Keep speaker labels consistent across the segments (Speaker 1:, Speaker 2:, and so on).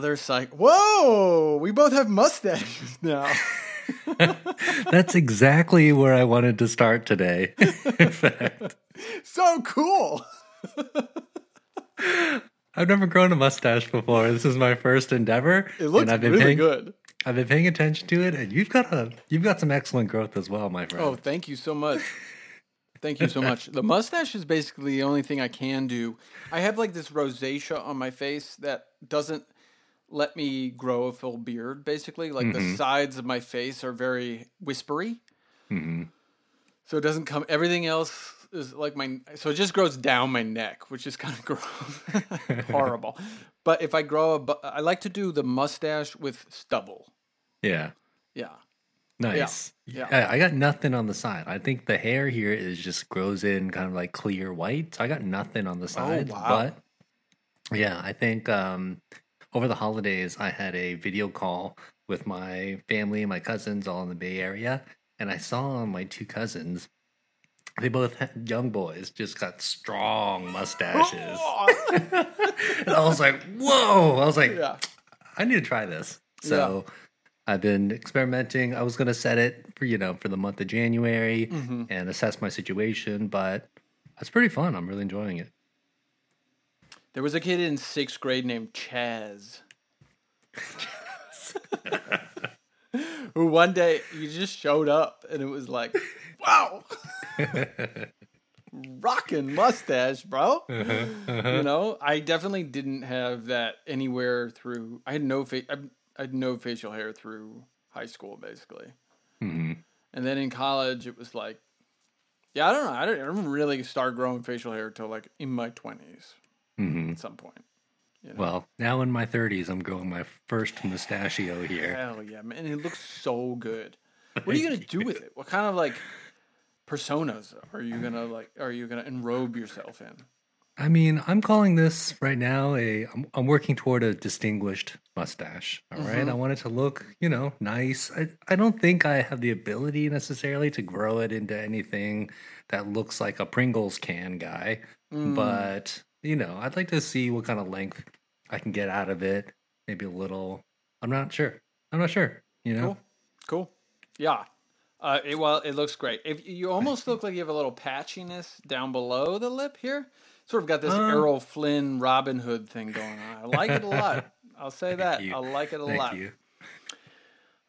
Speaker 1: Another cycle. Whoa! We both have mustaches now.
Speaker 2: That's exactly where I wanted to start today. In fact,
Speaker 1: so cool.
Speaker 2: I've never grown a mustache before. This is my first endeavor.
Speaker 1: It looks
Speaker 2: and I've been
Speaker 1: really
Speaker 2: paying,
Speaker 1: good.
Speaker 2: I've been paying attention to it, and you've got a you've got some excellent growth as well, my friend.
Speaker 1: Oh, thank you so much. Thank you so much. The mustache is basically the only thing I can do. I have like this rosacea on my face that doesn't let me grow a full beard. Basically, like the sides of my face are very whispery, so it doesn't come. Everything else is like my. So it just grows down my neck, which is kind of gross, horrible. But if I grow a, I like to do the mustache with stubble.
Speaker 2: yeah,
Speaker 1: Yeah.
Speaker 2: nice.
Speaker 1: Yeah.
Speaker 2: I, I got nothing on the side. I think the hair here is just grows in kind of like clear white. So I got nothing on the side.
Speaker 1: Oh, wow.
Speaker 2: But yeah, I think um, over the holidays I had a video call with my family and my cousins all in the Bay Area, and I saw my two cousins. They both had young boys, just got strong mustaches. and I was like, "Whoa!" I was like,
Speaker 1: Yeah.
Speaker 2: I need to try this. So I've been experimenting. I was going to set it for, you know, for the month of January
Speaker 1: Mm-hmm.
Speaker 2: and assess my situation, but it's pretty fun. I'm really enjoying it.
Speaker 1: There was a kid in sixth grade named Chaz. Who one day he just showed up and it was like, wow, rocking mustache, bro. You know, I definitely didn't have that anywhere through. I had no fa- I had no facial hair through high school, basically.
Speaker 2: Mhm.
Speaker 1: And then in college, it was like, yeah, I don't know. I didn't, I didn't really start growing facial hair till like in my twenties
Speaker 2: Mhm.
Speaker 1: at some point. You know?
Speaker 2: Well, now in my 30s, I'm growing my first mustachio here.
Speaker 1: Hell yeah, man! It looks so good. What are you gonna do with it? What kind of like personas are you gonna like? Are you gonna enrobe yourself in?
Speaker 2: I mean, I'm calling this right now a. I'm, I'm working toward a distinguished mustache. All right? I want it to look, you know, nice. I, I don't think I have the ability necessarily to grow it into anything that looks like a Pringles can guy,
Speaker 1: Mm.
Speaker 2: but you know, I'd like to see what kind of length I can get out of it. Maybe a little. I'm not sure. I'm not sure. You know.
Speaker 1: Cool, cool, yeah. Uh, it, well, it looks great. If you almost look like you have a little patchiness down below the lip here, sort of got this
Speaker 2: Uh.
Speaker 1: Errol Flynn Robin Hood thing going on. I like it a lot. I'll say that.
Speaker 2: you.
Speaker 1: I like it a
Speaker 2: Thank
Speaker 1: lot.
Speaker 2: you.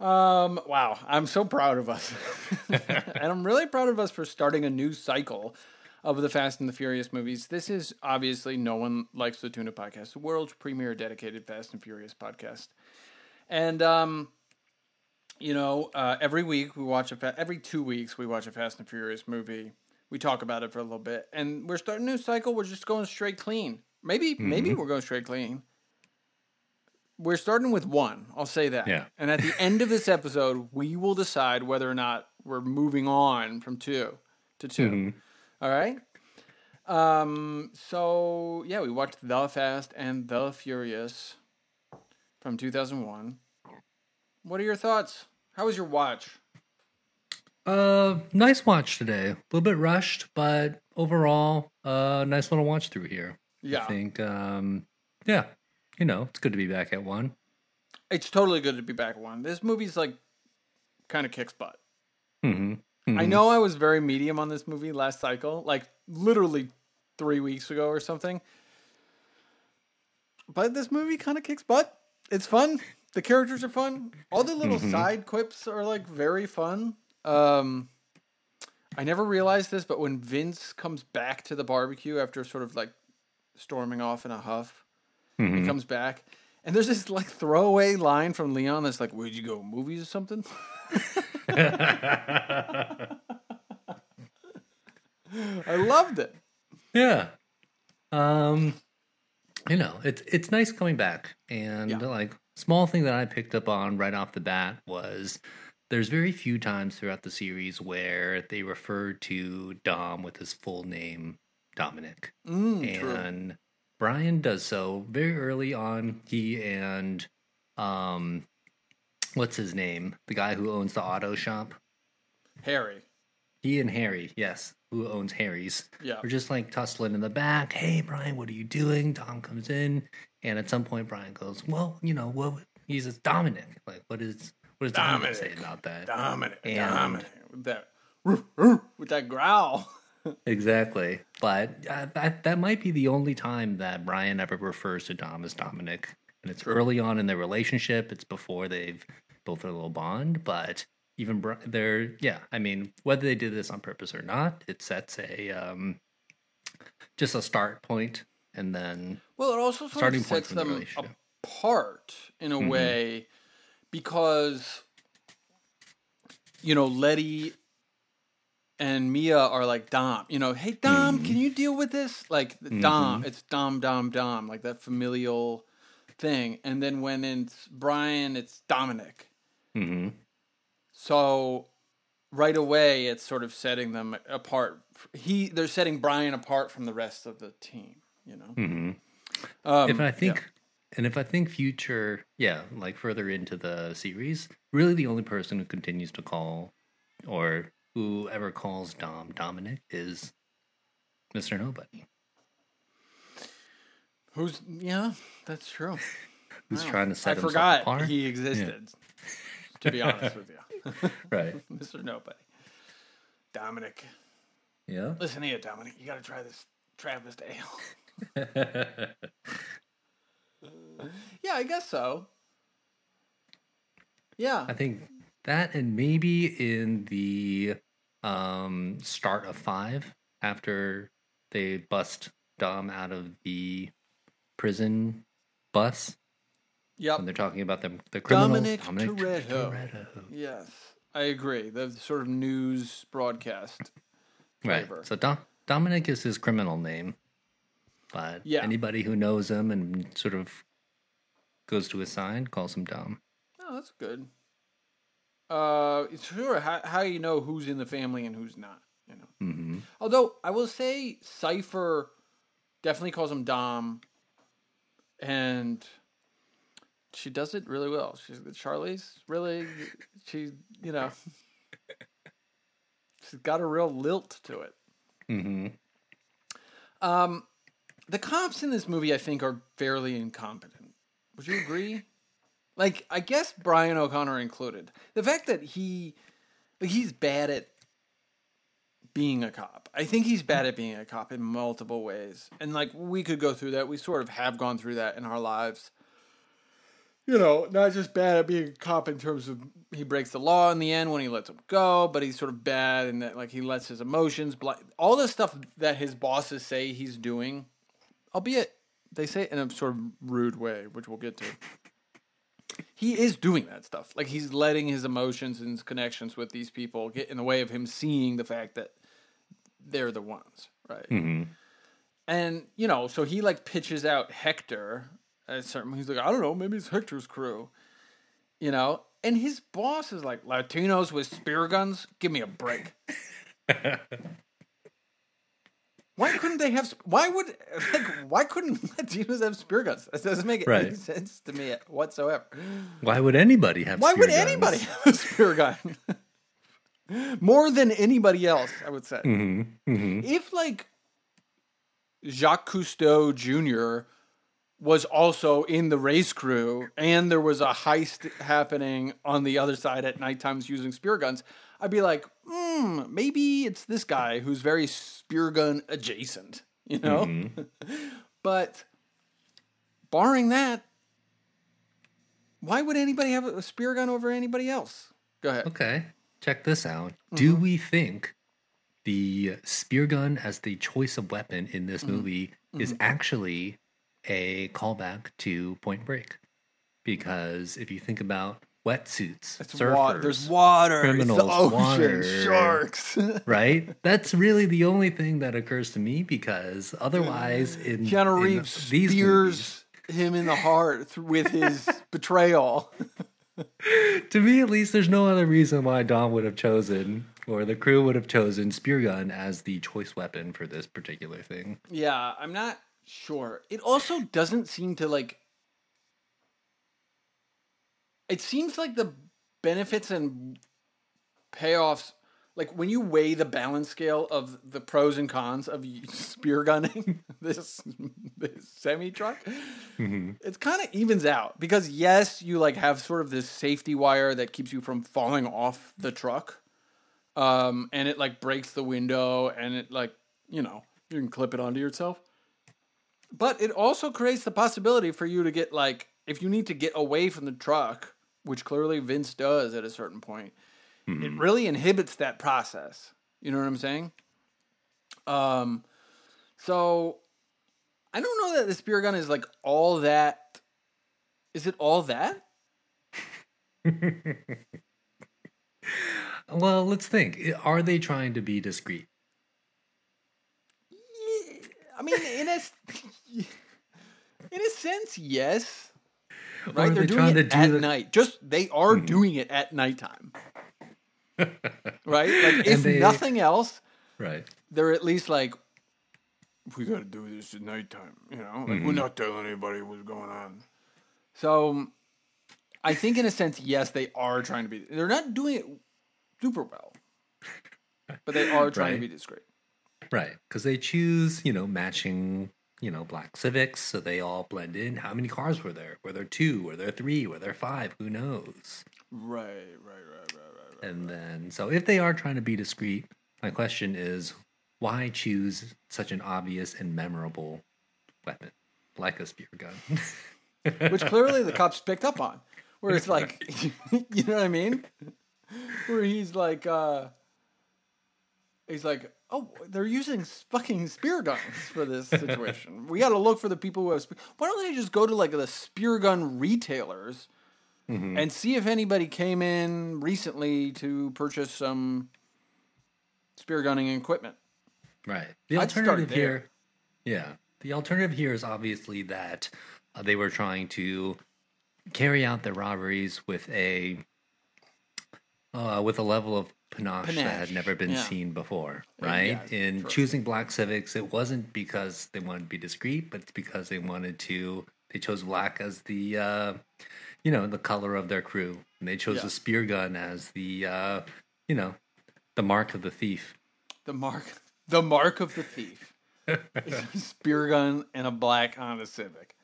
Speaker 1: Um, wow, I'm so proud of us. and I'm really proud of us for starting a new cycle of the Fast and the Furious movies. This is obviously No One Likes the Tuna podcast, the world's premier dedicated Fast and Furious podcast. And, um, you know, uh, every week we watch a, fa- every two weeks we watch a Fast and Furious movie. We talk about it for a little bit. And we're starting a new cycle. We're just going straight clean. Maybe, maybe we're going straight clean. We're starting with one. I'll say that.
Speaker 2: Yeah.
Speaker 1: And at the end of this episode, we will decide whether or not we're moving on from two to 2
Speaker 2: Mhm.
Speaker 1: All right. Um. So yeah, we watched The Fast and the Furious from 2001. What are your thoughts? How was your watch?
Speaker 2: Uh, nice watch today. A little bit rushed, but overall, uh, nice little watch through here.
Speaker 1: Yeah.
Speaker 2: I think, um, yeah, you know, it's good to be back at one.
Speaker 1: It's totally good to be back at one. This movie's like kind of kicks butt.
Speaker 2: Hmm
Speaker 1: I know I was very medium on this movie last cycle, like literally three weeks ago or something. But this movie kind of kicks butt. It's fun. The characters are fun. All the little side quips are like very fun. Um, I never realized this, but when Vince comes back to the barbecue after sort of like storming off in a huff, he comes back. And there's this like throwaway line from Leon that's like, Where'd you go? Movies or something? I loved it.
Speaker 2: Yeah. Um, you know, it's it's nice coming back, and
Speaker 1: Yeah.
Speaker 2: like small thing that I picked up on right off the bat was there's very few times throughout the series where they refer to Dom with his full name, Dominic.
Speaker 1: Mm, true.
Speaker 2: and Brian does so very early on. He and um, what's his name? The guy who owns the auto shop.
Speaker 1: Harry.
Speaker 2: He and Harry, yes, who owns Harry's,
Speaker 1: Yeah.
Speaker 2: We're just like tussling in the back. Hey, Brian, what are you doing? Dom comes in, and at some point, Brian goes, "Well, you know, what? He's a Dominic. Like, what is what does Dominic, say about that?
Speaker 1: Dominic,
Speaker 2: And-
Speaker 1: Dominic, with that, with that growl.
Speaker 2: Exactly. But uh, that that might be the only time that Brian ever refers to Dom as Dominic, and it's early on in their relationship. It's before they've built their little bond, but even Bri- they're yeah. I mean, whether they did this on purpose or not, it sets a um just a start point, and then
Speaker 1: Well, it also sort
Speaker 2: Starting
Speaker 1: of sets them apart in a
Speaker 2: Mhm.
Speaker 1: way because you know Letty and Mia are like Dom. You know, hey Dom,
Speaker 2: Mhm.
Speaker 1: can you deal with this? Like Dom, it's Dom, Dom, Dom, like that familial thing. And then when it's Brian, it's Dominic.
Speaker 2: mhm.
Speaker 1: So right away, it's sort of setting them apart. He they're setting Brian apart from the rest of the team. You know,
Speaker 2: Mhm.
Speaker 1: um,
Speaker 2: if I
Speaker 1: yeah.
Speaker 2: think, and if I think future, yeah, like further into the series, really the only person who continues to call, or whoever calls Dom Dominic is Mister Nobody,
Speaker 1: Who's yeah, that's true.
Speaker 2: who's
Speaker 1: Wow.
Speaker 2: trying to set
Speaker 1: I
Speaker 2: himself
Speaker 1: forgot
Speaker 2: apart.
Speaker 1: he existed. To be honest with you,
Speaker 2: right?
Speaker 1: Mister Nobody, Dominic.
Speaker 2: Yeah.
Speaker 1: Listen here, Dominic. You got to try this Travis Ale. yeah, I guess so. Yeah,
Speaker 2: I think that, and maybe in the um, start of five, after they bust Dom out of the prison bus,
Speaker 1: yep.
Speaker 2: when they're talking about the the criminals,
Speaker 1: Dominic Toretto.
Speaker 2: Toretto.
Speaker 1: Yes, I agree. The sort of news broadcast.
Speaker 2: Right.
Speaker 1: flavor.
Speaker 2: So Dom, Dominic is his criminal name, but
Speaker 1: Yeah.
Speaker 2: anybody who knows him and sort of goes to his side calls him Dom.
Speaker 1: Oh, that's good. Uh, sure. How how you know who's in the family and who's not? You know.
Speaker 2: hmm
Speaker 1: Although I will say Cipher definitely calls him Dom, and she does it really well. She's Charlize really she you know she's got a real lilt to it.
Speaker 2: hmm
Speaker 1: Um, the cops in this movie I think are fairly incompetent. Would you agree? like I guess Brian O'Connor included. The fact that he like he's bad at being a cop. I think he's bad hmm. at being a cop in multiple ways. And like we could go through that. We sort of have gone through that in our lives. You know, not just bad at being a cop in terms of he breaks the law in the end when he lets him go, but he's sort of bad in that like he lets his emotions bl- all the stuff that his bosses say he's doing, albeit they say it in a sort of rude way, which we'll get to. He is doing that stuff. Like he's letting his emotions and his connections with these people get in the way of him seeing the fact that they're the ones, right?
Speaker 2: hmm
Speaker 1: And you know, so he like pitches out Hector at certain. He's like, I don't know, maybe it's Hector's crew, you know. And his boss is like, Latinos with spear guns, give me a break. Why couldn't they have? Why would like? Why couldn't Latinos have spear guns? That doesn't make any sense to me whatsoever.
Speaker 2: Why would anybody have?
Speaker 1: Why would
Speaker 2: guns?
Speaker 1: anybody have a spear gun? More than anybody else, I would say.
Speaker 2: Mhm, mhm.
Speaker 1: If like Jacques Cousteau Jr. was also in the race crew and there was a heist happening on the other side at night times using spear guns, I'd be like, hmm, maybe it's this guy who's very spear gun adjacent, you know?
Speaker 2: Mhm.
Speaker 1: But barring that, why would anybody have a spear gun over anybody else? Go ahead.
Speaker 2: Okay, check this out.
Speaker 1: Mm-hmm.
Speaker 2: Do we think the spear gun as the choice of weapon in this
Speaker 1: Mm-hmm.
Speaker 2: movie is actually a callback to Point Break? Because if you think about wetsuits,
Speaker 1: It's
Speaker 2: surfers,
Speaker 1: wa- there's water, it's the
Speaker 2: criminals,
Speaker 1: ocean,
Speaker 2: water.
Speaker 1: sharks.
Speaker 2: right? That's really the only thing that occurs to me because otherwise, in
Speaker 1: Keanu
Speaker 2: in
Speaker 1: Reeves
Speaker 2: these movies,
Speaker 1: him in the heart th- with his betrayal.
Speaker 2: to me at least, there's no other reason why Dom would have chosen or the crew would have chosen spear gun as the choice weapon for this particular thing.
Speaker 1: Yeah, I'm not sure. It also doesn't seem to like. It seems like the benefits and payoffs like when you weigh the balance scale of the pros and cons of spear gunning this this semi truck, it's kind of evens out because yes, you like have sort of this safety wire that keeps you from falling off the truck, um, and it like breaks the window and it like you know you can clip it onto yourself. But it also creates the possibility for you to get like if you need to get away from the truck, which clearly Vince does at a certain point, it really inhibits that process. You know what I'm saying? Um, so I don't know that the spear gun is like all that. Is it all that?
Speaker 2: Well, let's think. Are they trying to be discreet?
Speaker 1: Yeah, I mean, in a in a sense, yes. Right?
Speaker 2: are
Speaker 1: They're
Speaker 2: they
Speaker 1: doing
Speaker 2: trying
Speaker 1: it
Speaker 2: to do
Speaker 1: at
Speaker 2: the-
Speaker 1: night. Just they are doing it at nighttime. Right? Like if
Speaker 2: they-
Speaker 1: nothing else,
Speaker 2: Right.
Speaker 1: they're at least like, we got to do this at nighttime. You know, like we're mm-hmm. not telling anybody what's going on. So, I think in a sense, yes, they are trying to be. They're not doing it super well, but they are trying to be discreet.
Speaker 2: Right. Because they choose, you know, matching, you know, black Civics, so they all blend in. How many cars were there? Were there two? Were there three? Were there five? Who knows?
Speaker 1: Right, right, right, right, right, right.
Speaker 2: And then, so if they are trying to be discreet, my question is why choose such an obvious and memorable weapon like a spear gun?
Speaker 1: Which clearly the cops picked up on. Where it's like, you know what I mean? Where he's like, uh, he's like, oh, they're using fucking spear guns for this situation. we got to look for the people who have. Spe- Why don't they just go to like the spear gun retailers and see if anybody came in recently to purchase some spear gunning equipment?
Speaker 2: Right. The
Speaker 1: I'd
Speaker 2: alternative here, yeah. The alternative here is obviously that uh, they were trying to carry out their robberies with a uh, with a level of panache, that had never been
Speaker 1: yeah.
Speaker 2: seen before. Right.
Speaker 1: yeah,
Speaker 2: In
Speaker 1: sure.
Speaker 2: choosing black Civics, it wasn't because they wanted to be discreet, but it's because they wanted to. They chose black as the, uh, you know, the color of their crew, and they chose
Speaker 1: Yeah.
Speaker 2: a spear gun as the, uh, you know, the mark of the thief.
Speaker 1: The mark, the mark of the thief, spear gun and a black Honda Civic.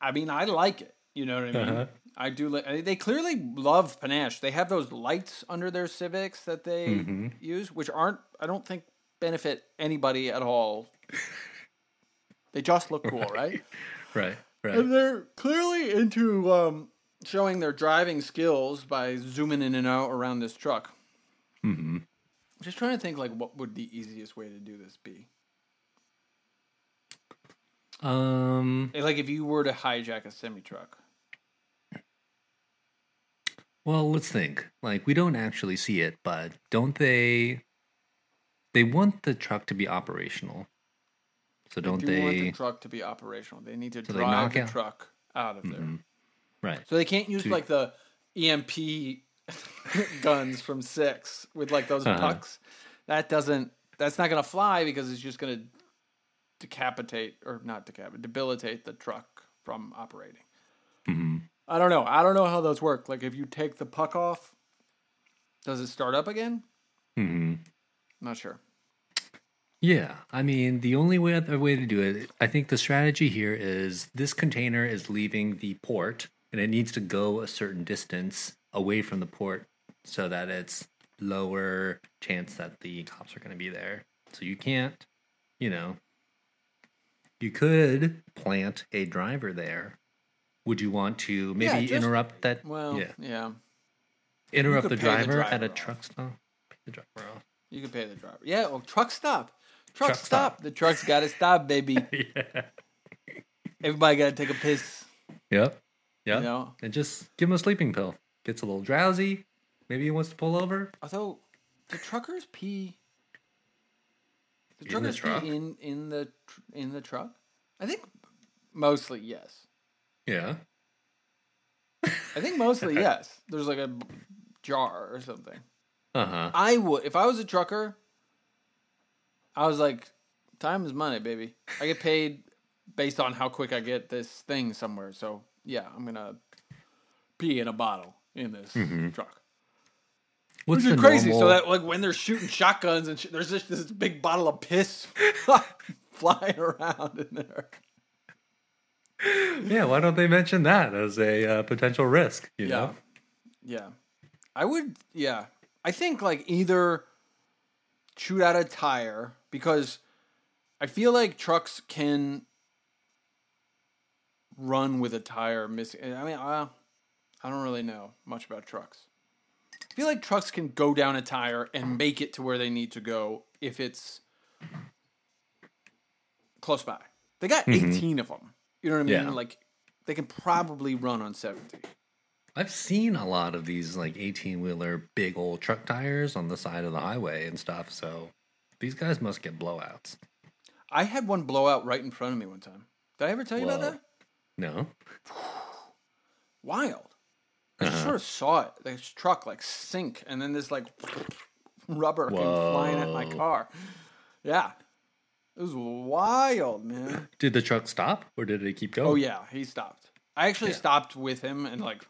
Speaker 1: I mean, I like it. You know what I mean?
Speaker 2: Uh-huh.
Speaker 1: I do. Li- they clearly love panache. They have those lights under their Civics that they
Speaker 2: Mm-hmm.
Speaker 1: use, which aren't. I don't think benefit anybody at all. They just look cool, right?
Speaker 2: Right. Right.
Speaker 1: And they're clearly into um, showing their driving skills by zooming in and out around this truck.
Speaker 2: Mm-hmm.
Speaker 1: Just trying to think, like, what would the easiest way to do this be?
Speaker 2: Um.
Speaker 1: Like, if you were to hijack a semi truck.
Speaker 2: Well, let's think. Like we don't actually see it, but don't they? They want the truck to be operational. So don't
Speaker 1: do
Speaker 2: they?
Speaker 1: want the truck to be operational. They need to
Speaker 2: So
Speaker 1: drive
Speaker 2: knock
Speaker 1: the
Speaker 2: out-
Speaker 1: truck out of there.
Speaker 2: Mhm. Right.
Speaker 1: So they can't use like the EMP guns from six with like those
Speaker 2: Uh-huh.
Speaker 1: pucks. That doesn't. That's not going to fly because it's just going to decapitate or not decapitate, debilitate the truck from operating.
Speaker 2: hmm
Speaker 1: I don't know. I don't know how those work. Like if you take the puck off, does it start up again?
Speaker 2: hmm
Speaker 1: Not sure.
Speaker 2: Yeah, I mean, the only way other way to do it, I think the strategy here is this container is leaving the port and it needs to go a certain distance away from the port so that it's lower chance that the cops are going to be there. So you can't, you know, you could plant a driver there. Would you want to maybe
Speaker 1: Yeah, just-
Speaker 2: interrupt that?
Speaker 1: Well,
Speaker 2: yeah,
Speaker 1: yeah.
Speaker 2: interrupt the
Speaker 1: pay the
Speaker 2: driver, at a
Speaker 1: off.
Speaker 2: truck stop. Pay the driver off.
Speaker 1: You could pay the driver. Yeah. Well, truck stop. Truck,
Speaker 2: Truck
Speaker 1: stop.
Speaker 2: stop.
Speaker 1: The truck's got to stop, baby.
Speaker 2: yeah.
Speaker 1: Everybody got to take a piss.
Speaker 2: Yep. Yep.
Speaker 1: You know.
Speaker 2: and just give him a sleeping pill. Gets a little drowsy. Maybe he wants to pull over.
Speaker 1: Although, do truckers pee? Do
Speaker 2: In the
Speaker 1: truckers
Speaker 2: truck?
Speaker 1: pee in in the in the truck? I think mostly yes.
Speaker 2: Yeah.
Speaker 1: I think mostly yes. There's like a jar or something.
Speaker 2: Uh huh.
Speaker 1: I would if I was a trucker. I was like, time is money, baby. I get paid based on how quick I get this thing somewhere. So yeah, I'm gonna pee in a bottle in this
Speaker 2: Mm-hmm.
Speaker 1: truck.
Speaker 2: What's
Speaker 1: Which is crazy.
Speaker 2: normal?
Speaker 1: So that like when they're shooting shotguns and sh- there's just this big bottle of piss flying around in there.
Speaker 2: yeah, why don't they mention that as a uh, potential risk? You
Speaker 1: Yeah.
Speaker 2: know?
Speaker 1: Yeah. I would yeah. I think like either shoot out a tire because I feel like trucks can run with a tire missing. I mean, uh, I don't really know much about trucks. I feel like trucks can go down a tire and make it to where they need to go if it's close by. They got 18 of them. You know what I mean?
Speaker 2: Yeah.
Speaker 1: Like they can probably run on 70.
Speaker 2: I've seen a lot of these like 18 wheeler big old truck tires on the side of the highway and stuff. So these guys must get blowouts.
Speaker 1: I had one blowout right in front of me one time. Did I ever tell you about that?
Speaker 2: No?
Speaker 1: Wild. I just
Speaker 2: Uh-huh.
Speaker 1: sort of saw it. This truck like sink, and then this like rubber came flying at my car. Yeah, it was wild, man.
Speaker 2: Did the truck stop or did it keep going?
Speaker 1: Oh yeah, he stopped. I actually
Speaker 2: Yeah.
Speaker 1: stopped with him and like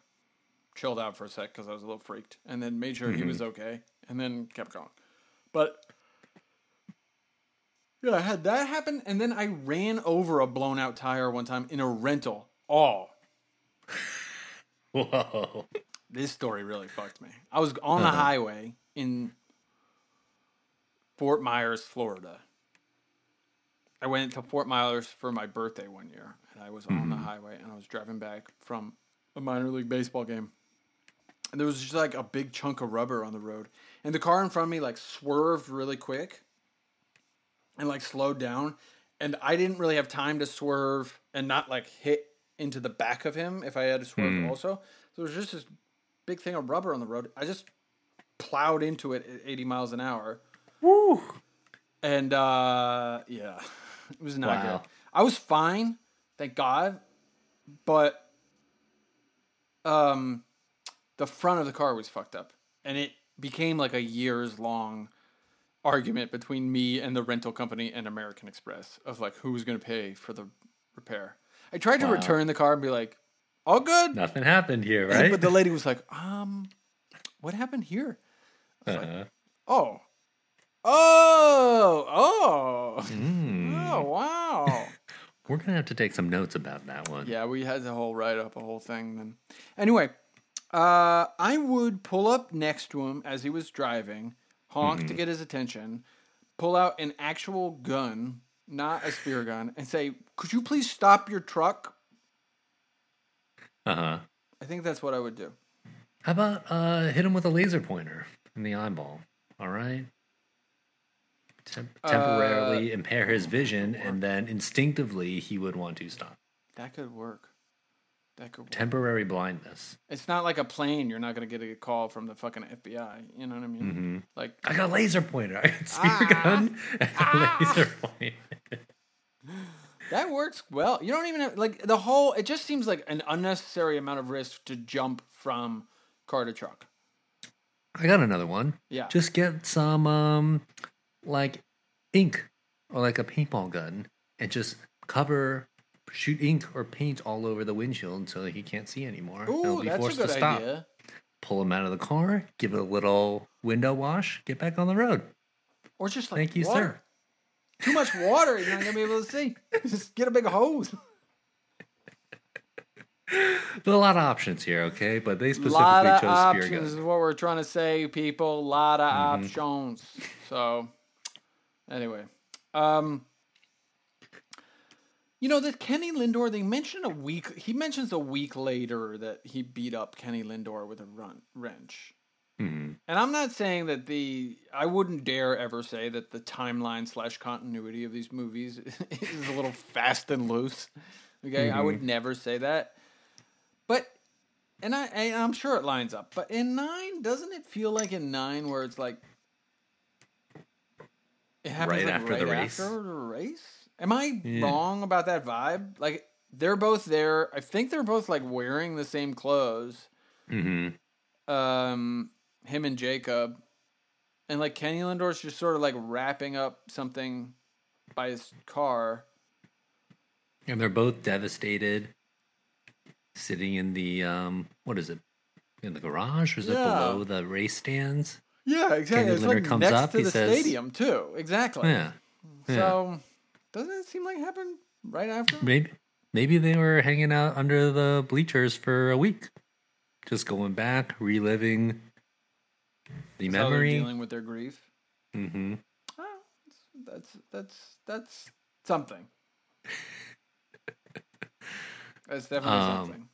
Speaker 1: chilled out for a sec because I was a little freaked, and then made sure he was okay, and then kept going. But yeah, I had that happen, and then I ran over a blown out tire one time in a rental. Oh,
Speaker 2: Whoa.
Speaker 1: this story really fucked me. I was on the
Speaker 2: Uh-huh.
Speaker 1: highway in Fort Myers, Florida. I went to Fort Myers for my birthday one year, and I was on the highway, and I was driving back from a minor league baseball game. And there was just like a big chunk of rubber on the road, and the car in front of me like swerved really quick, and like slowed down, and I didn't really have time to swerve and not like hit into the back of him if I had to swerve also. So there was just this big thing of rubber on the road. I just plowed into it at 80 miles an hour.
Speaker 2: Woo.
Speaker 1: And uh yeah, it was not
Speaker 2: Wow.
Speaker 1: good. I was fine, thank God, but um the front of the car was fucked up. And it became like a years long argument between me and the rental company and American Express of like who was going to pay for the repair. I tried to
Speaker 2: Wow.
Speaker 1: return the car and be like, "All good."
Speaker 2: Nothing happened here, right?
Speaker 1: But the lady was like, um, what happened here?
Speaker 2: Uh-huh.
Speaker 1: Oh. Oh. Oh.
Speaker 2: Mm.
Speaker 1: Oh, wow.
Speaker 2: We're going to have to take some notes about that one.
Speaker 1: yeah, we had the whole write up, a whole thing then. Anyway, uh, I would pull up next to him as he was driving, honk to get his attention, pull out an actual gun, not a spear gun, and say, Could you please stop your truck?
Speaker 2: Uh huh.
Speaker 1: I think that's what I would do.
Speaker 2: How about uh, hit him with a laser pointer in the eyeball? All right. Tem- temporarily
Speaker 1: Uh,
Speaker 2: impair his vision, and then instinctively he would want to stop.
Speaker 1: That could work. That could work.
Speaker 2: Temporary blindness.
Speaker 1: It's not like a plane. You're not going to get a call from the fucking FBI. You know what I mean?
Speaker 2: hmm
Speaker 1: Like,
Speaker 2: I got a laser pointer. I got a spear
Speaker 1: Ah.
Speaker 2: gun and a laser pointer.
Speaker 1: that works well. You don't even have, like, the whole, it just seems like an unnecessary amount of risk to jump from car to truck.
Speaker 2: I got another one.
Speaker 1: Yeah.
Speaker 2: Just get some um like ink or like a paintball gun and just cover shoot ink or paint all over the windshield until he can't see anymore.
Speaker 1: Ooh,
Speaker 2: be
Speaker 1: that's a
Speaker 2: forced
Speaker 1: good
Speaker 2: to stop.
Speaker 1: idea.
Speaker 2: Pull him out of the car, give it a little window wash, get back on the road.
Speaker 1: Or just like
Speaker 2: Thank you,
Speaker 1: water. Too much water, you're not going to be able to see. Just get a big hose.
Speaker 2: There's a lot of options here, okay? But they specifically
Speaker 1: lot of
Speaker 2: chose
Speaker 1: options
Speaker 2: spear
Speaker 1: is what we're trying to say, people. A lot of
Speaker 2: Mm-hmm.
Speaker 1: options. So, anyway, um, you know that Kenny Linder. They mention a week. He mentions a week later that he beat up Kenny Linder with a run wrench.
Speaker 2: Mhm.
Speaker 1: And I'm not saying that the I wouldn't dare ever say that the timeline slash continuity of these movies is a little fast and loose. Okay, I would never say that. But and I, I I'm sure it lines up. But in nine, doesn't it feel like in nine where it's like it happens
Speaker 2: Right
Speaker 1: like
Speaker 2: after
Speaker 1: right
Speaker 2: the race?
Speaker 1: after the race? Am I
Speaker 2: Yeah.
Speaker 1: wrong about that vibe? Like they're both there. I think they're both like wearing the same clothes
Speaker 2: Mhm.
Speaker 1: um him and Jakob. And like Kenny Linder's just sort of like wrapping up something by his car.
Speaker 2: And they're both devastated, sitting in the um, what is it? In the garage, or is it below the race stands?
Speaker 1: Yeah, exactly.
Speaker 2: Kenny
Speaker 1: It's
Speaker 2: Leonard
Speaker 1: like
Speaker 2: comes
Speaker 1: next
Speaker 2: up,
Speaker 1: to
Speaker 2: he
Speaker 1: the
Speaker 2: says-
Speaker 1: stadium too. Exactly.
Speaker 2: Yeah. yeah.
Speaker 1: So doesn't it seem like it happened right after?
Speaker 2: Maybe maybe they were hanging out under the bleachers for a week, just going back, reliving the
Speaker 1: That's
Speaker 2: memory.
Speaker 1: dealing with their grief.
Speaker 2: Mm-hmm.
Speaker 1: Oh, that's that's that's something. That's definitely
Speaker 2: Um,
Speaker 1: something.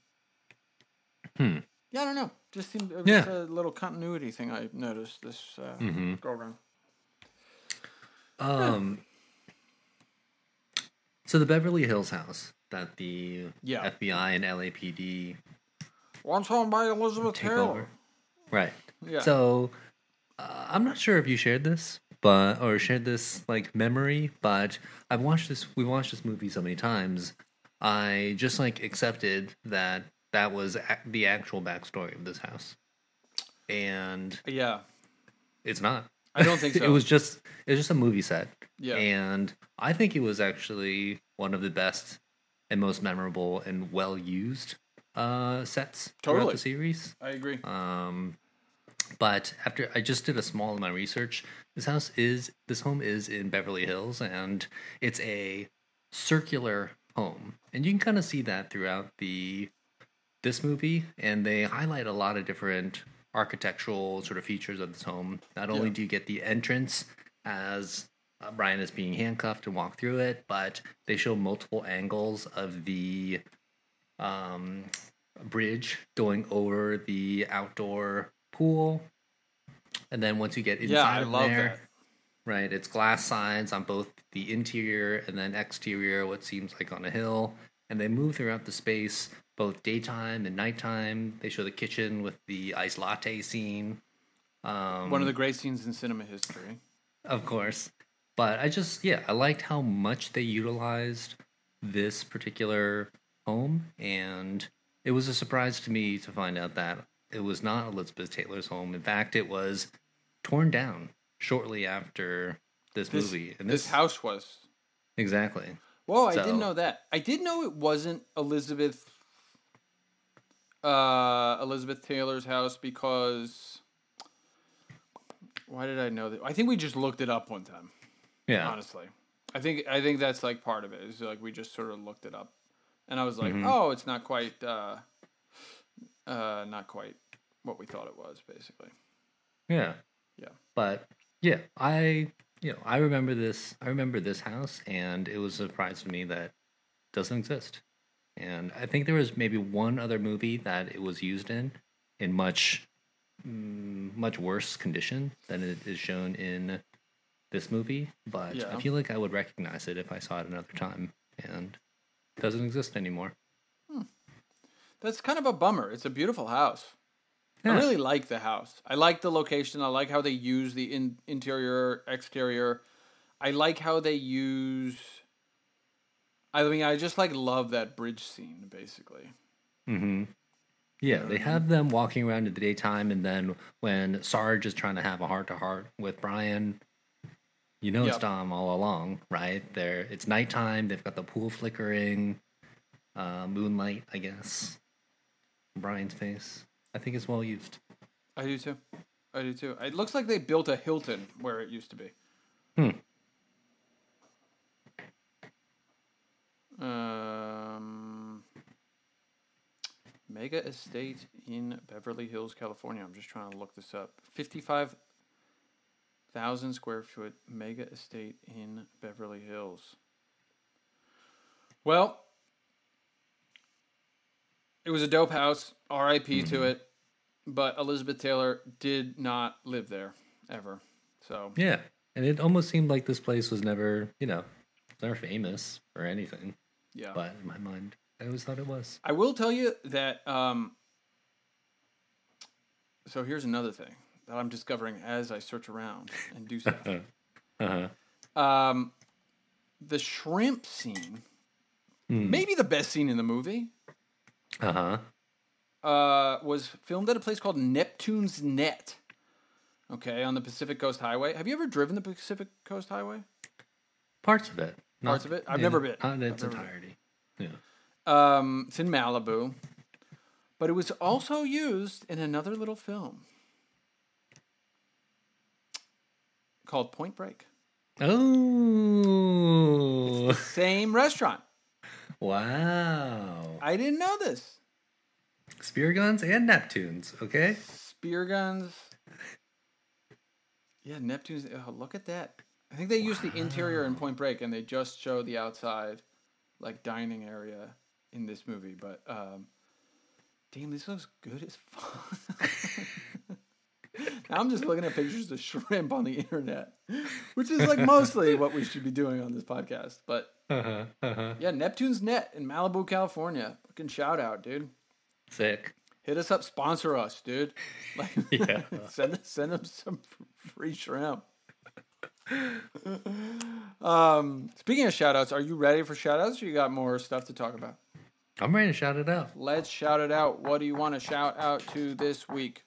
Speaker 2: hmm.
Speaker 1: Yeah, I don't know. Just seemed it was
Speaker 2: Yeah.
Speaker 1: a little continuity thing I noticed this uh,
Speaker 2: hmm
Speaker 1: go around.
Speaker 2: Um. So the Beverly Hills house that the
Speaker 1: Yeah.
Speaker 2: FBI and LAPD
Speaker 1: Once owned by Elizabeth Taylor.
Speaker 2: over, right?
Speaker 1: Yeah.
Speaker 2: So uh, I'm not sure if you shared this, but or shared this like memory, but I've watched this. We watched this movie so many times. I just like accepted that that was a- the actual backstory of this house, and
Speaker 1: yeah.
Speaker 2: it's not.
Speaker 1: I don't think so.
Speaker 2: it was just it was just a movie set,
Speaker 1: Yeah.
Speaker 2: and I think it was actually one of the best and most memorable and well used uh, sets throughout the series.
Speaker 1: I agree.
Speaker 2: Um, but after I just did a small amount of research, this house is this home is in Beverly Hills, and it's a circular home, and you can kind of see that throughout the this movie, and they highlight a lot of different architectural sort of features of this home. Not only
Speaker 1: Yeah.
Speaker 2: do you get the entrance as uh, Brian is being handcuffed and walk through it, but they show multiple angles of the um, bridge going over the outdoor pool. And then once you get inside
Speaker 1: yeah, I
Speaker 2: of
Speaker 1: love
Speaker 2: there,
Speaker 1: that.
Speaker 2: right, it's glass signs on both the interior and then exterior, what seems like on a hill. And they move throughout the space, both daytime and nighttime. They show the kitchen with the iced latte scene. Um,
Speaker 1: One of the great scenes in cinema history.
Speaker 2: of course. But I just, yeah, I liked how much they utilized this particular home. And it was a surprise to me to find out that it was not Elizabeth Taylor's home. In fact, it was torn down shortly after this,
Speaker 1: This,
Speaker 2: movie. And
Speaker 1: this house was.
Speaker 2: Exactly.
Speaker 1: Whoa, I
Speaker 2: So-
Speaker 1: didn't know that. I did know it wasn't Elizabeth uh Elizabeth Taylor's house because why did I know that? I think we just looked it up one time,
Speaker 2: Yeah.
Speaker 1: honestly. I think I think that's like part of it. Is like we just sort of looked it up. And I was like,
Speaker 2: Mhm.
Speaker 1: "Oh, it's not quite uh uh not quite what we thought it was, basically."
Speaker 2: Yeah.
Speaker 1: Yeah.
Speaker 2: But yeah, I you know, I remember this I remember this house and it was a surprise to me that it doesn't exist. And I think there was maybe one other movie that it was used in in much mm, much worse condition than it is shown in this movie, but
Speaker 1: Yeah.
Speaker 2: I feel like I would recognize it if I saw it another time and it doesn't exist anymore.
Speaker 1: That's kind of a bummer. It's a beautiful house. I really like the house. I like the location. I like how they use the in- interior, exterior. I like how they use. I mean, I just like love that bridge scene, basically.
Speaker 2: Mm-hmm. Yeah, they have them walking around in the daytime, and then when Sarge is trying to have a heart to heart with Brian, you know it's
Speaker 1: Yep.
Speaker 2: Dom all along, right? There, it's nighttime. They've got the pool flickering, uh, moonlight, I guess. Brian's face, I think, is well used.
Speaker 1: I do too. I do too. It looks like they built a Hilton where it used to be.
Speaker 2: Hmm.
Speaker 1: Um, Mega Estate in Beverly Hills, California. I'm just trying to look this up. 55,000 square foot mega estate in Beverly Hills. Well, it was a dope house. RIP to it. But Elizabeth Taylor did not live there ever. So,
Speaker 2: Yeah, and it almost seemed like this place was never, you know, never famous or anything.
Speaker 1: Yeah.
Speaker 2: But in my mind, I always thought it was.
Speaker 1: I will tell you that. Um, so here's another thing that I'm discovering as I search around and do stuff.
Speaker 2: Uh huh.
Speaker 1: um, the shrimp scene,
Speaker 2: Hmm.
Speaker 1: maybe the best scene in the movie,
Speaker 2: Uh huh.
Speaker 1: uh, was filmed at a place called Neptune's Net. Okay, on the Pacific Coast Highway. Have you ever driven the Pacific Coast Highway?
Speaker 2: Parts of it.
Speaker 1: Parts of it? I've never been.
Speaker 2: Not in its
Speaker 1: been.
Speaker 2: entirety. Yeah.
Speaker 1: Um, it's in Malibu, but it was also used in another little film. called Point Break.
Speaker 2: Oh,
Speaker 1: Same restaurant.
Speaker 2: wow!
Speaker 1: I didn't know this.
Speaker 2: Spear guns and Neptunes. Okay.
Speaker 1: Spear guns. Yeah, Neptune's. Oh, look at that. I think they used the interior in Point Break, and they just show the outside, like dining area in this movie. But um, damn, this looks good as fuck. now I'm just looking at pictures of shrimp on the internet, which is like mostly what we should be doing on this podcast. But
Speaker 2: Uh huh. Uh huh.
Speaker 1: yeah, Neptune's Net in Malibu, California. Fucking shout out, dude.
Speaker 2: Sick.
Speaker 1: Hit us up, sponsor us, dude. Like,
Speaker 2: Yeah.
Speaker 1: send send them some free shrimp. Um, speaking of shout outs, are you ready for shout outs or you got more stuff to talk about?
Speaker 2: I'm ready to shout it out.
Speaker 1: Let's shout it out. What do you want to shout out to this week?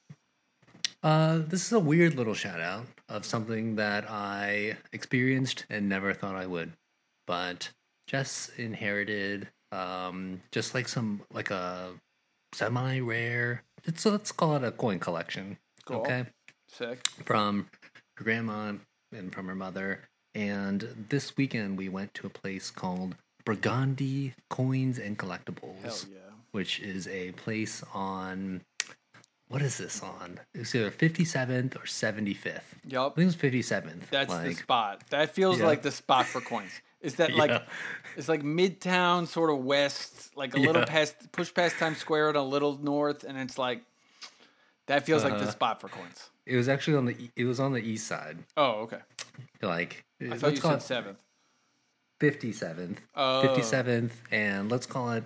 Speaker 2: Uh, this is a weird little shout out of something that I experienced and never thought I would. But Jess inherited um just like some like a semi rare it's let's call it a coin collection.
Speaker 1: Cool.
Speaker 2: Okay.
Speaker 1: Sick.
Speaker 2: From her grandma and from her mother. And this weekend we went to a place called Burgundy Coins and Collectibles
Speaker 1: yeah.
Speaker 2: which is a place on what is this on? It's either 57th or 75th. Yep.
Speaker 1: I
Speaker 2: think it's 57th.
Speaker 1: That's the spot. That feels
Speaker 2: Yeah.
Speaker 1: like the spot for coins. Is that like
Speaker 2: Yeah.
Speaker 1: it's like midtown, sort of west, like a little past push past Times Square and a little north, and it's like that feels like the
Speaker 2: Uh-huh.
Speaker 1: spot for coins.
Speaker 2: It was actually on the it was on the east side.
Speaker 1: Oh, okay.
Speaker 2: Like
Speaker 1: I thought you said seventh.
Speaker 2: 57th.
Speaker 1: Oh.
Speaker 2: 57th and let's call it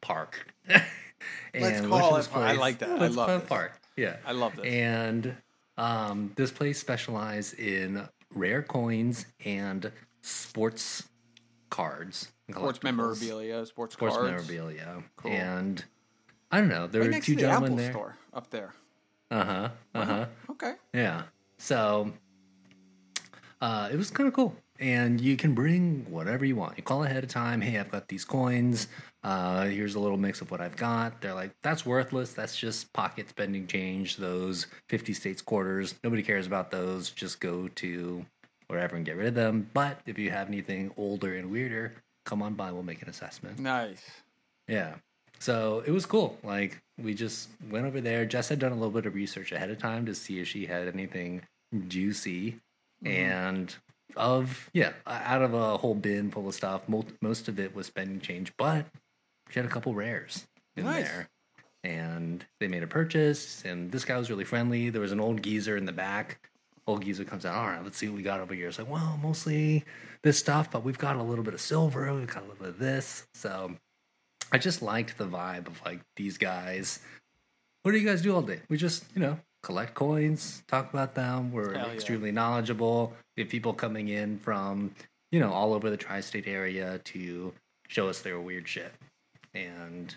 Speaker 2: Park. and
Speaker 1: Let's call it Park. I like that.
Speaker 2: Let's
Speaker 1: love
Speaker 2: call it. Park. Yeah.
Speaker 1: I love this.
Speaker 2: And um, this place specialized in rare coins and sports cards.
Speaker 1: sports memorabilia, sports, cards.
Speaker 2: Sports
Speaker 1: cards.
Speaker 2: memorabilia. And I don't know. There
Speaker 1: Right
Speaker 2: were two
Speaker 1: the
Speaker 2: gentlemen
Speaker 1: Apple
Speaker 2: there.
Speaker 1: store up there.
Speaker 2: Uh huh. Uh huh.
Speaker 1: Okay.
Speaker 2: Yeah. So uh, it was kind of cool. And you can bring whatever you want. You call ahead of time. Hey, I've got these coins. Uh, here's a little mix of what I've got. They're like, that's worthless. That's just pocket spending change. Those 50 states quarters. Nobody cares about those. Just go to wherever and get rid of them. But if you have anything older and weirder, come on by. We'll make an assessment.
Speaker 1: Nice.
Speaker 2: Yeah. So it was cool. Like we just went over there. Jess had done a little bit of research ahead of time to see if she had anything juicy. Mm-hmm. And of yeah, out of a whole bin full of stuff, most most of it was spending change, but she had a couple rares in
Speaker 1: Nice.
Speaker 2: there. And they made a purchase, and this guy was really friendly. There was an old geezer in the back. Old geezer comes out. All right, let's see what we got over here. It's like, well, mostly this stuff, but we've got a little bit of silver. We've got a little bit of this. So I just liked the vibe of like these guys. What do you guys do all day? We just, you know, collect coins, talk about them. We're
Speaker 1: Hell yeah.
Speaker 2: extremely knowledgeable. We have people coming in from, you know, all over the tri state area to show us their weird shit. And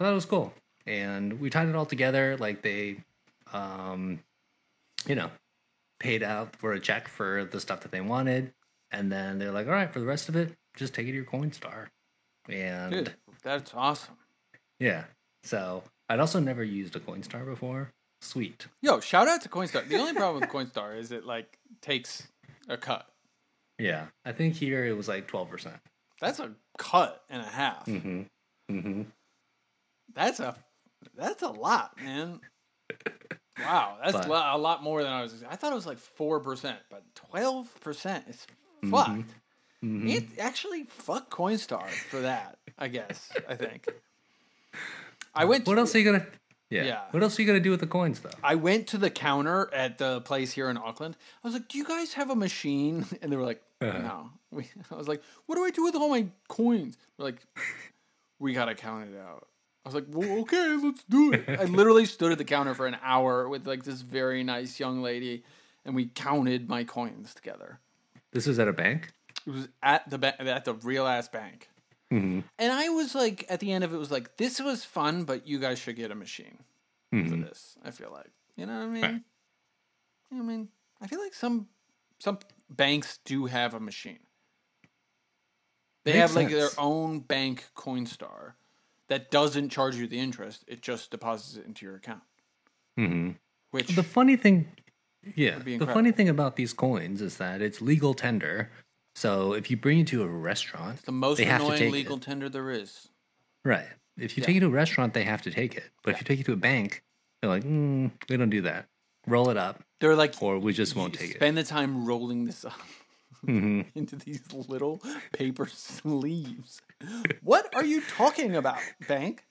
Speaker 2: I thought it was cool. And we tied it all together. Like they, um, you know, paid out for a check for the stuff that they wanted. And then they're like, all right, for the rest of it, just take it to your Coinstar. And
Speaker 1: Dude, that's awesome.
Speaker 2: yeah. So I'd also never used a Coinstar before. Sweet.
Speaker 1: Yo, shout out to Coinstar. The only problem with Coinstar is it like takes a cut.
Speaker 2: Yeah. I think here it was like 12%.
Speaker 1: That's a cut and a half.
Speaker 2: Mm-hmm. Mm-hmm.
Speaker 1: That's a that's a lot, man. Wow, that's
Speaker 2: But-
Speaker 1: a lot more than I was. I thought it was like four percent, but twelve percent is
Speaker 2: Mm-hmm.
Speaker 1: fucked. It actually fuck Coinstar for that. I guess. I think. I went.
Speaker 2: What
Speaker 1: to-
Speaker 2: else are you gonna yeah.
Speaker 1: Yeah.
Speaker 2: What else are you gonna do with the coins though?
Speaker 1: I went to the counter at the place here in Auckland. I was like, "Do you guys have a machine?" And they were like,
Speaker 2: Uh-huh.
Speaker 1: "No." We, I was like, "What do I do with all my coins?" They're like, "We gotta count it out." I was like, "Well, okay, let's do it." I literally stood at the counter for an hour with like this very nice young lady, and we counted my coins together.
Speaker 2: This was at a bank?
Speaker 1: It was at the ba- at the real ass bank,
Speaker 2: Mm-hmm.
Speaker 1: and I was like, at the end of it, was like, "This was fun, but you guys should get a machine." for
Speaker 2: Mhm.
Speaker 1: this. I feel like you know what I mean.
Speaker 2: Right.
Speaker 1: I mean, I feel like some some banks do have a machine. They
Speaker 2: Makes
Speaker 1: have like their own bank Coinstar that doesn't charge you the interest; it just deposits it into your account.
Speaker 2: Mm-hmm.
Speaker 1: Which
Speaker 2: The funny thing Yeah. The funny thing about these coins is that it's legal tender. So if you bring it to a restaurant, it's
Speaker 1: The most
Speaker 2: they
Speaker 1: annoying legal
Speaker 2: it.
Speaker 1: tender there is.
Speaker 2: Right. If you
Speaker 1: Yeah.
Speaker 2: take it to a restaurant, they have to take it. But if you take it to a bank, they're like, mm, we don't do that. Roll it up,
Speaker 1: They're like,
Speaker 2: or we just won't take it.
Speaker 1: spend the time rolling this up
Speaker 2: hmm
Speaker 1: into these little paper sleeves. What are you talking about, bank?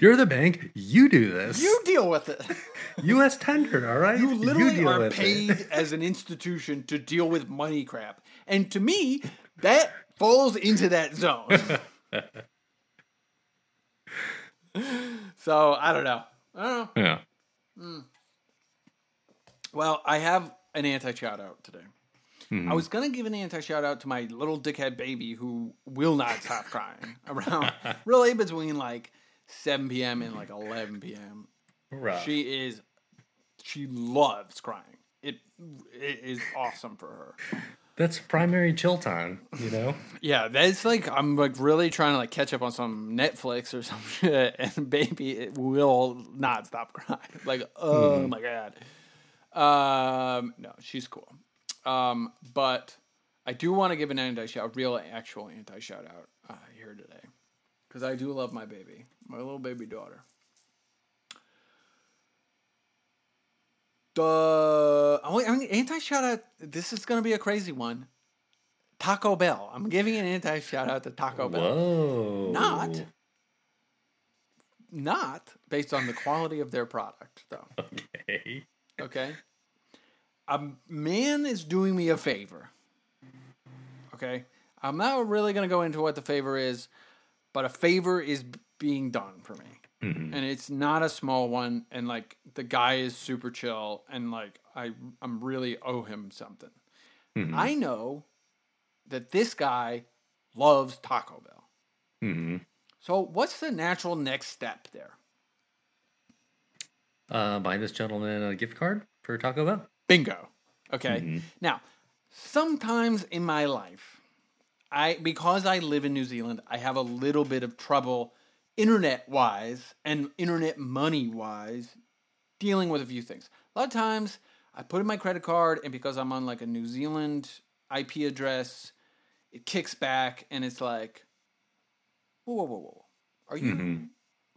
Speaker 2: You're the bank. You do this.
Speaker 1: You deal with it.
Speaker 2: U.S. tender, all right?
Speaker 1: You literally
Speaker 2: deal
Speaker 1: are
Speaker 2: with it.
Speaker 1: paid as an institution to deal with money crap. And to me, that falls into that zone. so I don't know. I don't know.
Speaker 2: Yeah.
Speaker 1: Well, I have an anti shout out today.
Speaker 2: Mm-hmm.
Speaker 1: I was gonna give an anti shout out to my little dickhead baby who will not stop crying around really between like 7 p.m. and like 11 p.m.
Speaker 2: Rough.
Speaker 1: She is, she loves crying. It it is awesome for her.
Speaker 2: That's primary chill time, you know?
Speaker 1: Yeah, that's like I'm like really trying to like catch up on some Netflix or some shit, and baby, it will not stop crying. Like, oh my god. Um, no, she's cool. Um, but I do want to give an anti shout, real actual anti shout out uh, here today, because I do love my baby, my little baby daughter. The I mean, anti shout out. This is gonna be a crazy one. Taco Bell. I'm giving an anti shout out to Taco Bell.
Speaker 2: Whoa.
Speaker 1: Not, not based on the quality of their product, though.
Speaker 2: Okay.
Speaker 1: Okay, a man is doing me a favor. Okay, I'm not really gonna go into what the favor is, but a favor is being done for me
Speaker 2: Mhm.
Speaker 1: and it's not a small one and like the guy is super chill and like i i'm really owe him something
Speaker 2: Mhm.
Speaker 1: i know that this guy loves taco bell
Speaker 2: hmm
Speaker 1: so what's the natural next step there
Speaker 2: Uh, buy this gentleman a gift card for Taco Bell.
Speaker 1: bingo okay
Speaker 2: Mhm.
Speaker 1: now sometimes in my life i because i live in new zealand i have a little bit of trouble internet wise and internet money wise dealing with a few things a lot of times i put in my credit card and because i'm on like a new zealand ip address it kicks back and it's like whoa whoa whoa whoa are you
Speaker 2: Mhm.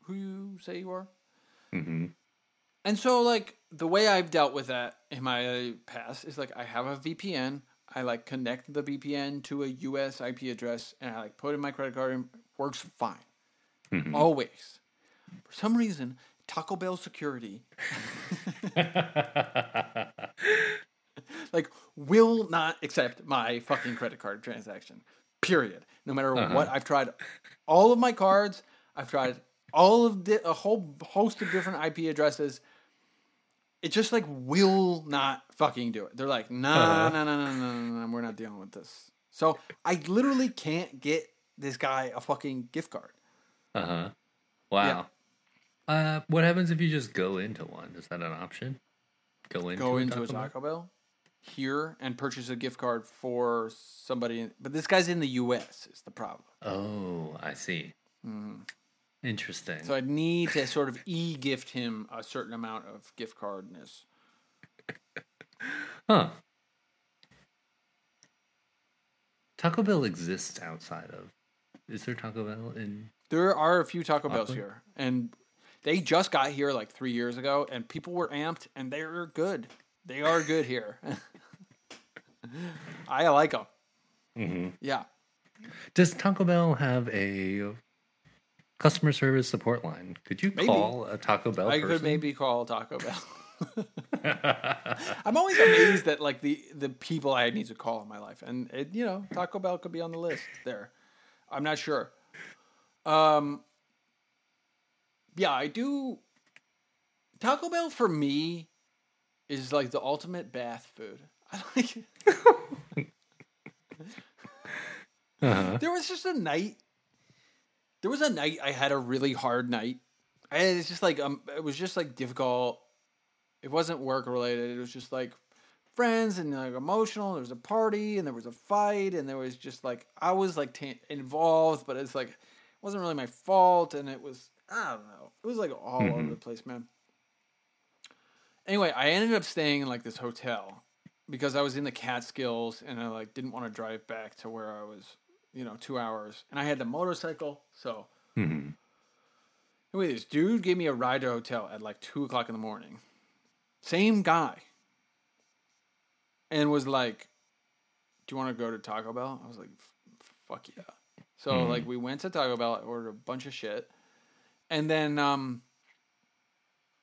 Speaker 1: who you say you are
Speaker 2: hmm
Speaker 1: and so, like, the way I've dealt with that in my past is like I have a VPN. I like connect the VPN to a US IP address and I like put in my credit card and it works fine.
Speaker 2: Mhm.
Speaker 1: Always. For some reason, Taco Bell security like will not accept my fucking credit card transaction. Period. No matter
Speaker 2: Uh-huh.
Speaker 1: what, I've tried all of my cards. I've tried all of the, a whole host of different IP addresses. It just like will not fucking do it. They're like, nah,
Speaker 2: Uh-huh.
Speaker 1: no, no, no, no, no, no, we're not dealing with this. So I literally can't get this guy a fucking gift card.
Speaker 2: Uh huh. Wow. Uh, what happens if you just go into one? Is that an option? Go into
Speaker 1: Go
Speaker 2: a
Speaker 1: into a
Speaker 2: Taco Bell?
Speaker 1: Bell here and purchase a gift card for somebody. But this guy's in the U.S. is the problem.
Speaker 2: Oh, I see.
Speaker 1: Mhm.
Speaker 2: Interesting.
Speaker 1: So I'd need to sort of e-gift him a certain amount of gift cardness.
Speaker 2: Huh. Taco Bell exists outside of. Is there Taco Bell in?
Speaker 1: There are a few Taco Bells here, and they just got here like three years ago, and people were amped, and they're good. They are good here. I like them.
Speaker 2: Mm-hmm.
Speaker 1: Yeah.
Speaker 2: Does Taco Bell have a customer service support line? Could you
Speaker 1: Maybe.
Speaker 2: call a Taco Bell?
Speaker 1: I
Speaker 2: person?
Speaker 1: could maybe call Taco Bell. I'm always amazed at like the the people I need to call in my life, and it, you know, Taco Bell could be on the list there. I'm not sure. Um, yeah, I do. Taco Bell for me is like the ultimate bath food. I like.
Speaker 2: Uh-huh.
Speaker 1: There was just a night. There was a night I had a really hard night. I it's just like um, it was just like difficult. It wasn't work related. It was just like friends and like emotional. There was a party and there was a fight and there was just like I was like ta involved, but it's like it wasn't really my fault and it was I don't know. It was like all over
Speaker 2: Mhm.
Speaker 1: the place, man. Anyway, I ended up staying in like this hotel because I was in the Catskills and I like didn't want to drive back to where I was, you know, two hours. And I had the motorcycle, so
Speaker 2: hmm
Speaker 1: anyway, this dude gave me a ride to a hotel at like two o'clock in the morning. Same guy. And was like, Do you want to go to Taco Bell? I was like, fuck yeah. So
Speaker 2: Mhm.
Speaker 1: like we went to Taco Bell, ordered a bunch of shit. And then um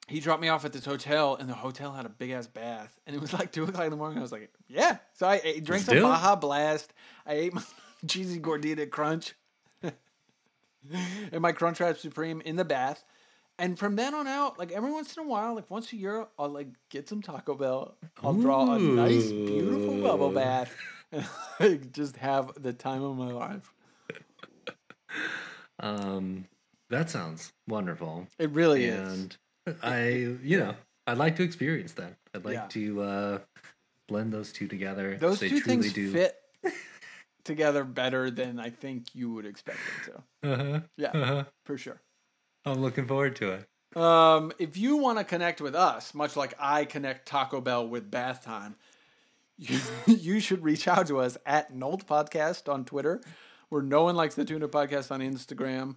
Speaker 1: he dropped me off at this hotel, and the hotel had a big ass bath, and it was like two o'clock in the morning. I was like, "Yeah." So I ate, drank
Speaker 2: Let's
Speaker 1: some. Baja Blast. I ate my cheesy gordita crunch and my Crunchwrap Supreme in the bath, and from then on out, like every once in a while, like once a year, I'll like get some Taco Bell. I'll draw a nice, beautiful bubble bath, and like, just have the time of my life.
Speaker 2: Um, that sounds wonderful.
Speaker 1: It really is.
Speaker 2: and I, you know, I'd like to experience that. I'd like
Speaker 1: Yeah.
Speaker 2: to uh, blend those two together.
Speaker 1: Those
Speaker 2: they
Speaker 1: two
Speaker 2: truly
Speaker 1: things
Speaker 2: do.
Speaker 1: fit together better than I think you would expect them to.
Speaker 2: Uh-huh.
Speaker 1: Yeah,
Speaker 2: Uh-huh.
Speaker 1: for sure.
Speaker 2: I'm looking forward to it.
Speaker 1: Um, if you want to connect with us, much like I connect Taco Bell with Bath Time, you, you should reach out to us at Nolt Podcast on Twitter. We're No One Likes the Tuna Podcast on Instagram.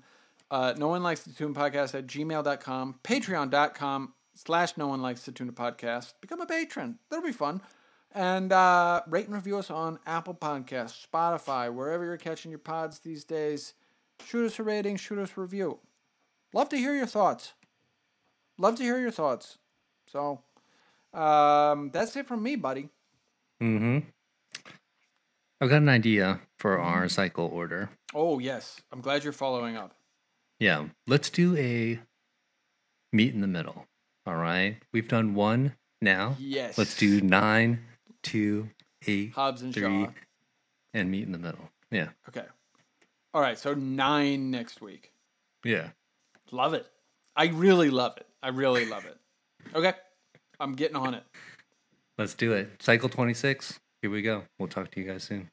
Speaker 1: Uh, no One Likes the Tuna Podcast at gmail.com. Patreon.com slash No One Likes the Tuna Podcast. Become a patron. That'll be fun. And uh, rate and review us on Apple Podcasts, Spotify, wherever you're catching your pods these days. Shoot us a rating, shoot us a review. Love to hear your thoughts. Love to hear your thoughts. So, um, that's it from me, buddy.
Speaker 2: Mm-hmm. I've got an idea for our cycle order.
Speaker 1: Oh, yes. I'm glad you're following up.
Speaker 2: Yeah, let's do a meet in the middle. All right, we've done one now.
Speaker 1: Yes.
Speaker 2: Let's do nine, two, eight,
Speaker 1: Hobbs and
Speaker 2: three,
Speaker 1: Shaw.
Speaker 2: and meet in the middle. Yeah,
Speaker 1: Okay. All right. So, nine next week.
Speaker 2: yeah.
Speaker 1: Love it. I really love it. I really love it. Okay. I'm getting on it.
Speaker 2: Let's do it. Cycle twenty six. Here we go. We'll talk to you guys soon.